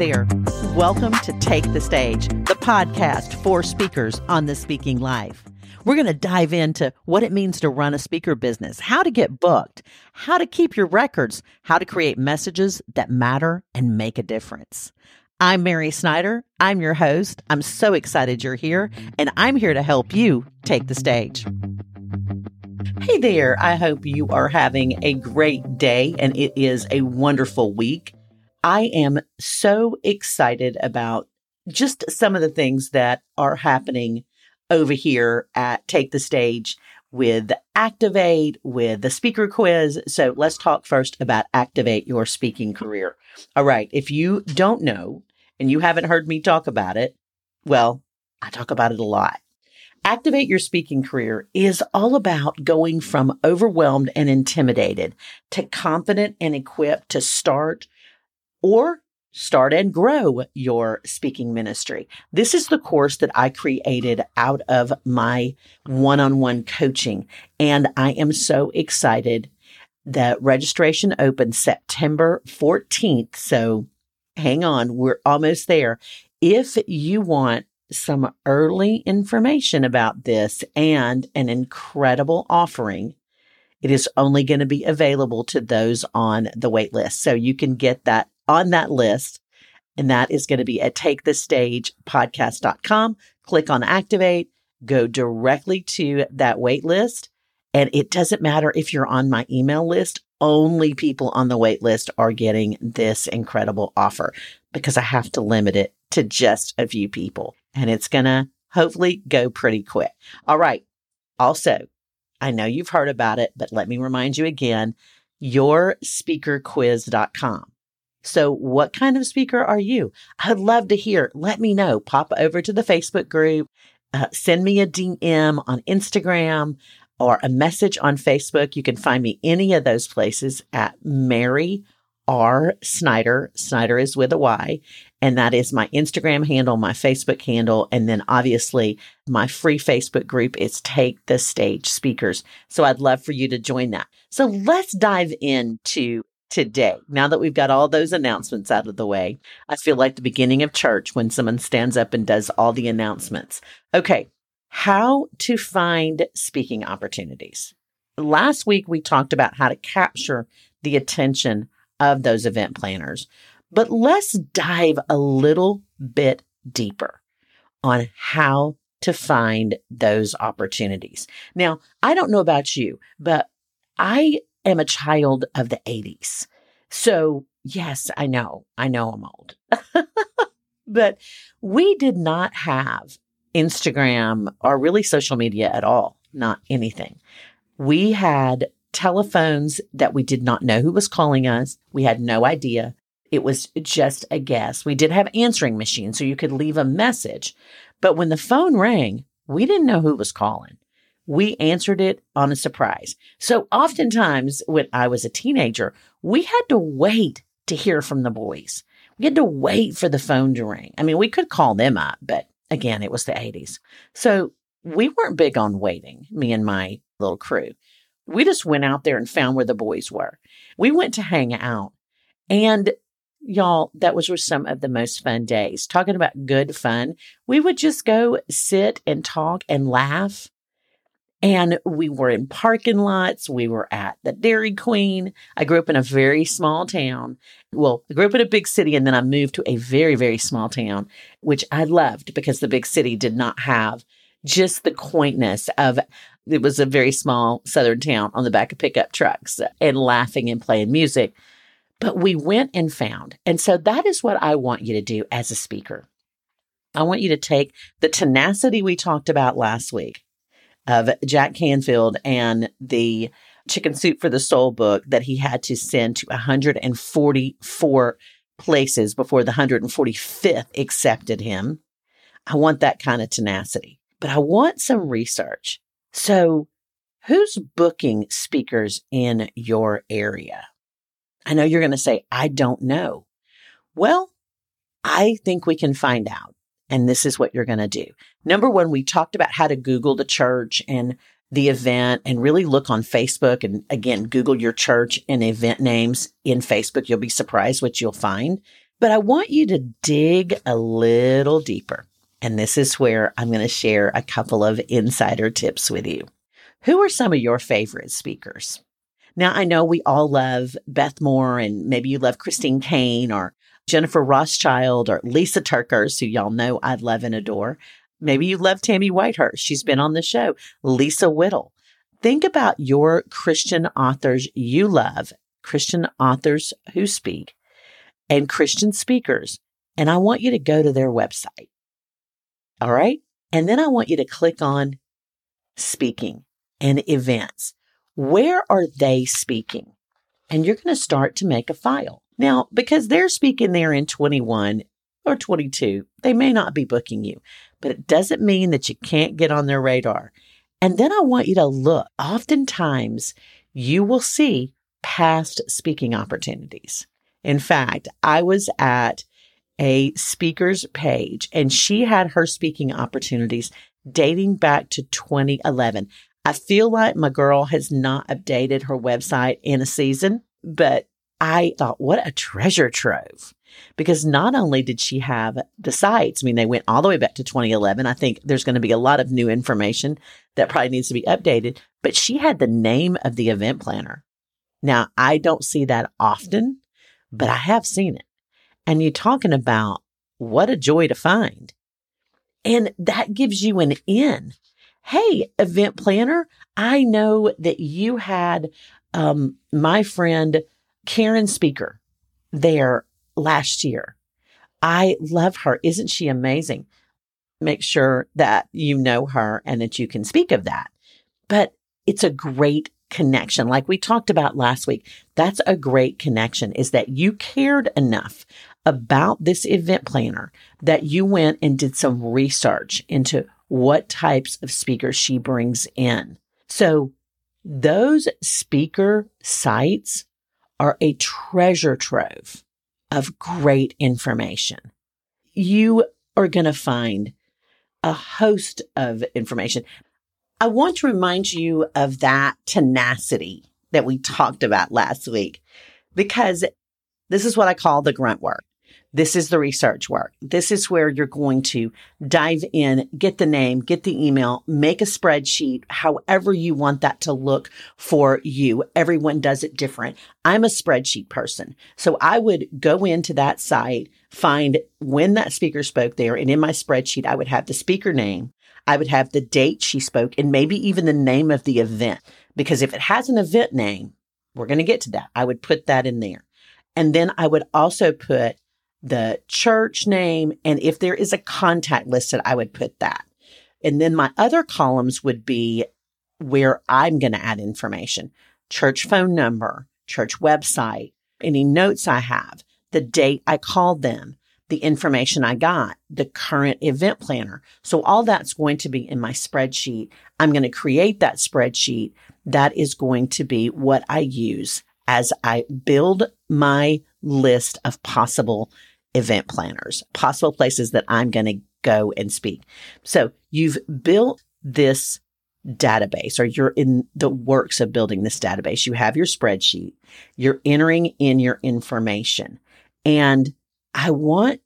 there. Welcome to Take the Stage, the podcast for speakers on the speaking life. We're going to dive into what it means to run a speaker business, how to get booked, how to keep your records, how to create messages that matter and make a difference. I'm Mary Snyder. I'm your host. I'm so excited you're here, and I'm here to help you take the stage. Hey there. I hope you are having a great day and it is a wonderful week. I am so excited about just some of the things that are happening over here at Take the Stage with Activate, with the speaker quiz. So let's talk first about Activate Your Speaking Career. All right. If you don't know and you haven't heard me talk about it, well, I talk about it a lot. Activate Your Speaking Career is all about going from overwhelmed and intimidated to confident and equipped to start or start and grow your speaking ministry. This is the course that I created out of my one on one coaching. And I am so excited that registration opens September 14th. So hang on, we're almost there. If you want some early information about this and an incredible offering, it is only going to be available to those on the wait list. So you can get that on that list. And that is going to be at takethestagepodcast.com. Click on activate, go directly to that wait list. And it doesn't matter if you're on my email list, only people on the wait list are getting this incredible offer because I have to limit it to just a few people and it's going to hopefully go pretty quick. All right. Also, I know you've heard about it, but let me remind you again, yourspeakerquiz.com. So what kind of speaker are you? I'd love to hear. Let me know. Pop over to the Facebook group, uh, send me a DM on Instagram or a message on Facebook. You can find me any of those places at Mary R. Snyder. Snyder is with a Y. And that is my Instagram handle, my Facebook handle. And then obviously my free Facebook group is Take the Stage Speakers. So I'd love for you to join that. So let's dive into today. Now that we've got all those announcements out of the way, I feel like the beginning of church when someone stands up and does all the announcements. Okay. How to find speaking opportunities. Last week, we talked about how to capture the attention of those event planners. But let's dive a little bit deeper on how to find those opportunities. Now, I don't know about you, but I am a child of the 80s. So, yes, I know, I know I'm old. but we did not have Instagram or really social media at all, not anything. We had telephones that we did not know who was calling us. We had no idea. It was just a guess. We did have answering machines, so you could leave a message. But when the phone rang, we didn't know who was calling. We answered it on a surprise. So oftentimes when I was a teenager, we had to wait to hear from the boys. We had to wait for the phone to ring. I mean, we could call them up, but again, it was the 80s. So we weren't big on waiting, me and my little crew. We just went out there and found where the boys were. We went to hang out. And y'all, that was some of the most fun days. Talking about good fun, we would just go sit and talk and laugh. And we were in parking lots. We were at the Dairy Queen. I grew up in a very small town. Well, I grew up in a big city and then I moved to a very, very small town, which I loved because the big city did not have just the quaintness of it was a very small southern town on the back of pickup trucks and laughing and playing music. But we went and found. And so that is what I want you to do as a speaker. I want you to take the tenacity we talked about last week of Jack Canfield and the Chicken Soup for the Soul book that he had to send to 144 places before the 145th accepted him. I want that kind of tenacity, but I want some research. So, who's booking speakers in your area? I know you're going to say, I don't know. Well, I think we can find out. And this is what you're going to do. Number one, we talked about how to Google the church and the event and really look on Facebook. And again, Google your church and event names in Facebook. You'll be surprised what you'll find. But I want you to dig a little deeper. And this is where I'm going to share a couple of insider tips with you. Who are some of your favorite speakers? Now, I know we all love Beth Moore and maybe you love Christine Caine or Jennifer Rothschild or Lisa TerKeurst, who y'all know I love and adore. Maybe you love Tammy Whitehurst. She's been on the show. Lisa Whittle. Think about your Christian authors you love, Christian authors who speak, and Christian speakers. And I want you to go to their website. All right. And then I want you to click on speaking and events. Where are they speaking? And you're going to start to make a file. Now, because they're speaking there in 21 or 22, they may not be booking you, but it doesn't mean that you can't get on their radar. And then I want you to look. Oftentimes, you will see past speaking opportunities. In fact, I was at a speaker's page and she had her speaking opportunities dating back to 2011. I feel like my girl has not updated her website in a season, but I thought, what a treasure trove. Because not only did she have the sites, I mean, they went all the way back to 2011. I think there's going to be a lot of new information that probably needs to be updated, but she had the name of the event planner. Now, I don't see that often, but I have seen it. And you're talking about what a joy to find. And that gives you an in. Hey, event planner, I know that you had um, my friend Karen Speaker there last year. I love her. Isn't she amazing? Make sure that you know her and that you can speak of that. But it's a great connection. Like we talked about last week, that's a great connection is that you cared enough about this event planner that you went and did some research into what types of speakers she brings in. So those speaker sites are a treasure trove of great information. You are going to find a host of information. I want to remind you of that tenacity that we talked about last week because this is what I call the grunt work. This is the research work. This is where you're going to dive in, get the name, get the email, make a spreadsheet, however you want that to look for you. Everyone does it different. I'm a spreadsheet person. So I would go into that site, find when that speaker spoke there. And in my spreadsheet, I would have the speaker name. I would have the date she spoke and maybe even the name of the event. Because if it has an event name, we're going to get to that. I would put that in there. And then I would also put the church name. And if there is a contact listed, I would put that. And then my other columns would be where I'm going to add information, church phone number, church website, any notes I have, the date I called them, the information I got, the current event planner. So all that's going to be in my spreadsheet. I'm going to create that spreadsheet. That is going to be what I use as I build my list of possible event planners, possible places that I'm going to go and speak. So you've built this database or you're in the works of building this database. You have your spreadsheet. You're entering in your information and I want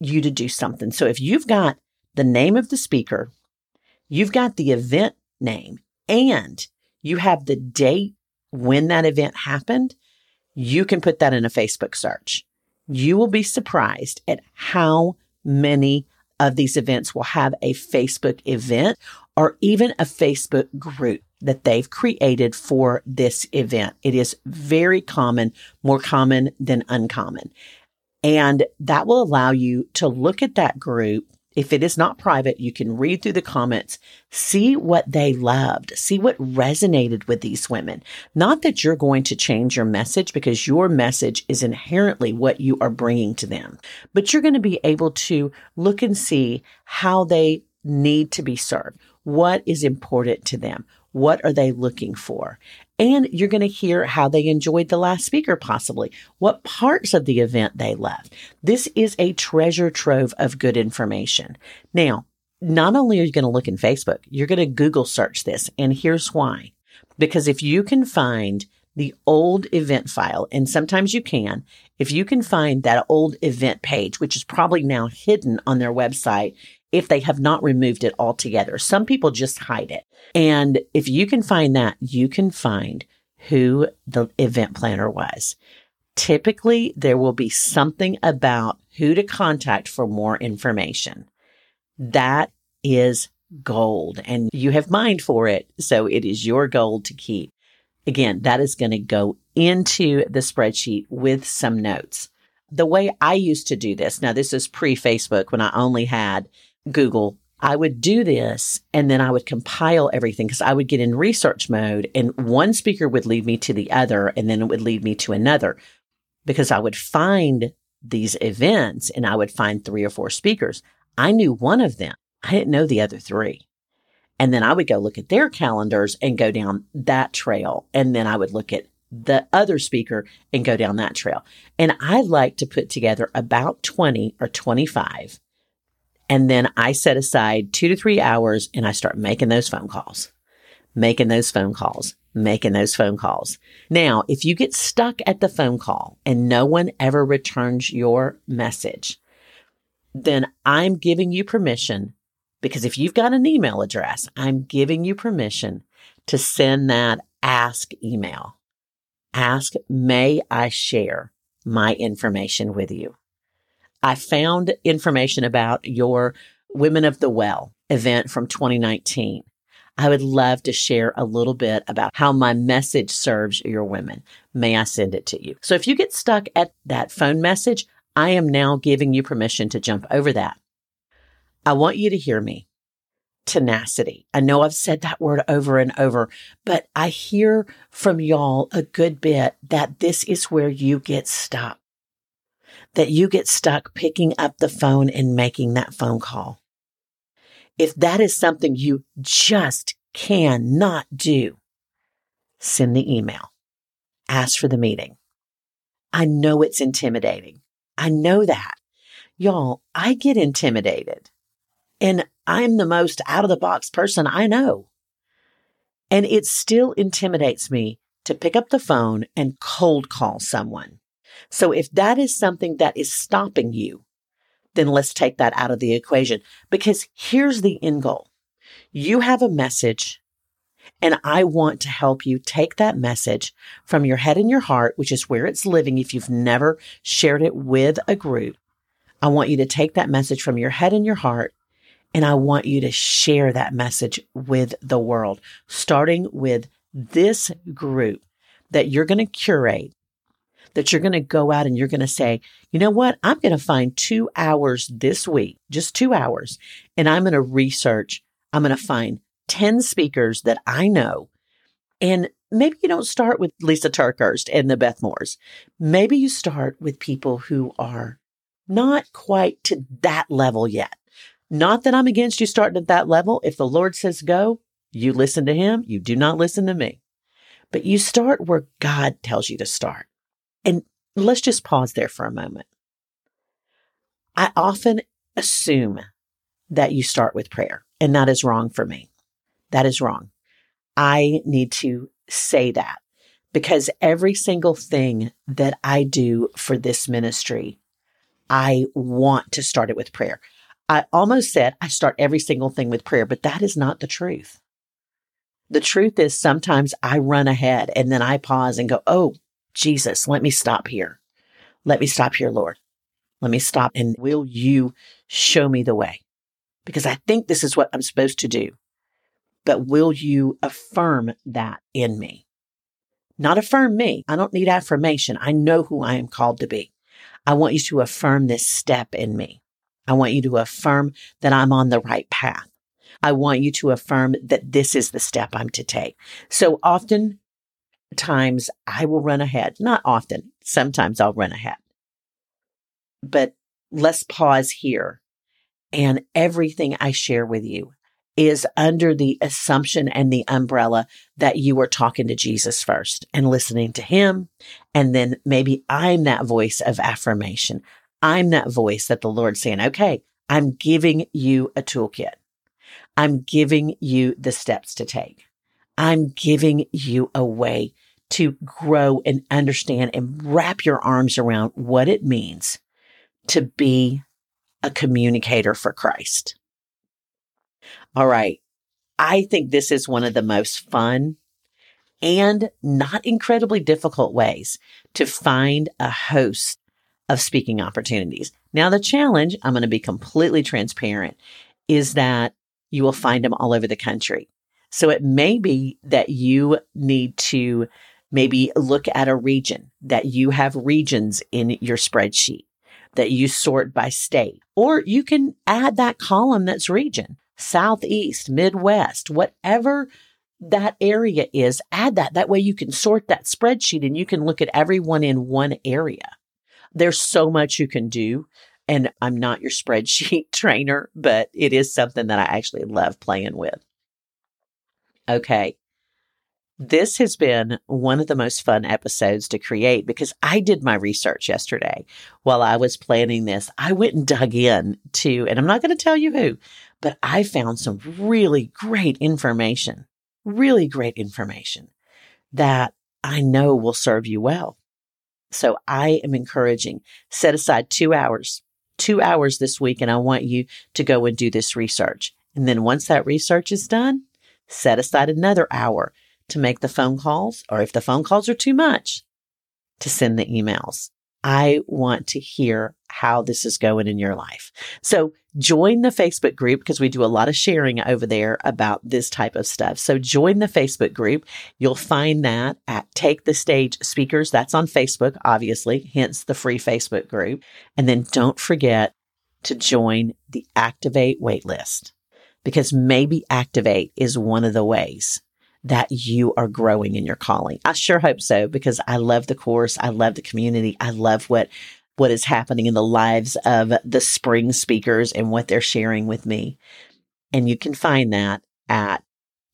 you to do something. So if you've got the name of the speaker, you've got the event name and you have the date when that event happened, you can put that in a Facebook search you will be surprised at how many of these events will have a Facebook event or even a Facebook group that they've created for this event. It is very common, more common than uncommon. And that will allow you to look at that group if it is not private, you can read through the comments, see what they loved, see what resonated with these women. Not that you're going to change your message because your message is inherently what you are bringing to them, but you're going to be able to look and see how they need to be served. What is important to them? What are they looking for? And you're going to hear how they enjoyed the last speaker, possibly what parts of the event they loved. This is a treasure trove of good information. Now, not only are you going to look in Facebook, you're going to Google search this. And here's why. Because if you can find the old event file, and sometimes you can, if you can find that old event page, which is probably now hidden on their website if they have not removed it altogether. Some people just hide it. And if you can find that, you can find who the event planner was. Typically, there will be something about who to contact for more information. That is gold and you have mined for it. So it is your gold to keep. Again, that is going to go into the spreadsheet with some notes. The way I used to do this, now this is pre Facebook when I only had Google. I would do this and then I would compile everything because I would get in research mode and one speaker would lead me to the other and then it would lead me to another because I would find these events and I would find three or four speakers. I knew one of them. I didn't know the other three. And then I would go look at their calendars and go down that trail. And then I would look at the other speaker and go down that trail. And I like to put together about 20 or 25. And then I set aside two to three hours and I start making those phone calls, making those phone calls, making those phone calls. Now, if you get stuck at the phone call and no one ever returns your message, then I'm giving you permission because if you've got an email address, I'm giving you permission to send that ask email. Ask, may I share my information with you? I found information about your Women of the Well event from 2019. I would love to share a little bit about how my message serves your women. May I send it to you? So if you get stuck at that phone message, I am now giving you permission to jump over that. I want you to hear me. Tenacity. I know I've said that word over and over, but I hear from y'all a good bit that this is where you get stuck. That you get stuck picking up the phone and making that phone call. If that is something you just cannot do, send the email. Ask for the meeting. I know it's intimidating. I know that. Y'all, I get intimidated. And I'm the most out of the box person I know. And it still intimidates me to pick up the phone and cold call someone. So if that is something that is stopping you, then let's take that out of the equation because here's the end goal. You have a message and I want to help you take that message from your head and your heart, which is where it's living. If you've never shared it with a group, I want you to take that message from your head and your heart and I want you to share that message with the world, starting with this group that you're going to curate, that you're going to go out and you're going to say, you know what? I'm going to find two hours this week, just two hours, and I'm going to research. I'm going to find 10 speakers that I know. And maybe you don't start with Lisa TerKeurst and the Beth Moores. Maybe you start with people who are not quite to that level yet. Not that I'm against you starting at that level. If the Lord says go, you listen to him. You do not listen to me. But you start where God tells you to start. And let's just pause there for a moment. I often assume that you start with prayer, and that is wrong for me. That is wrong. I need to say that because every single thing that I do for this ministry, I want to start it with prayer. I almost said I start every single thing with prayer, but that is not the truth. The truth is sometimes I run ahead and then I pause and go, Oh, Jesus, let me stop here. Let me stop here, Lord. Let me stop and will you show me the way? Because I think this is what I'm supposed to do. But will you affirm that in me? Not affirm me. I don't need affirmation. I know who I am called to be. I want you to affirm this step in me. I want you to affirm that I'm on the right path. I want you to affirm that this is the step I'm to take. So often times I will run ahead. Not often. Sometimes I'll run ahead. But let's pause here. And everything I share with you is under the assumption and the umbrella that you are talking to Jesus first and listening to him. And then maybe I'm that voice of affirmation. I'm that voice that the Lord's saying, okay, I'm giving you a toolkit. I'm giving you the steps to take. I'm giving you a way to grow and understand and wrap your arms around what it means to be a communicator for Christ. All right. I think this is one of the most fun and not incredibly difficult ways to find a host of speaking opportunities. Now, the challenge, I'm going to be completely transparent, is that you will find them all over the country. So it may be that you need to maybe look at a region that you have regions in your spreadsheet that you sort by state, or you can add that column that's region, Southeast, Midwest, whatever that area is, add that. That way you can sort that spreadsheet and you can look at everyone in one area. There's so much you can do. And I'm not your spreadsheet trainer, but it is something that I actually love playing with. Okay. This has been one of the most fun episodes to create because I did my research yesterday while I was planning this. I went and dug in to, and I'm not going to tell you who, but I found some really great information, really great information that I know will serve you well. So I am encouraging set aside two hours, two hours this week, and I want you to go and do this research. And then once that research is done, set aside another hour to make the phone calls, or if the phone calls are too much, to send the emails. I want to hear how this is going in your life. So join the Facebook group because we do a lot of sharing over there about this type of stuff. So join the Facebook group. You'll find that at Take the Stage Speakers. That's on Facebook, obviously, hence the free Facebook group. And then don't forget to join the Activate waitlist because maybe Activate is one of the ways that you are growing in your calling. I sure hope so because I love the course. I love the community. I love what what is happening in the lives of the spring speakers and what they're sharing with me. And you can find that at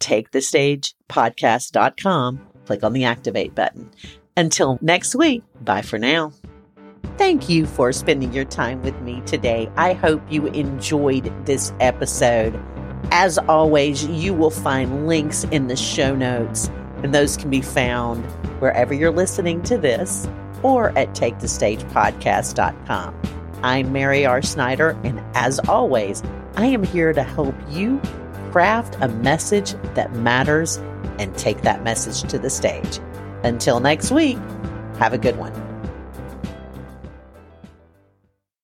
takethestagepodcast.com. Click on the activate button. Until next week, bye for now. Thank you for spending your time with me today. I hope you enjoyed this episode. As always, you will find links in the show notes, and those can be found wherever you're listening to this or at takethestagepodcast.com. I'm Mary R. Snyder, and as always, I am here to help you craft a message that matters and take that message to the stage. Until next week, have a good one.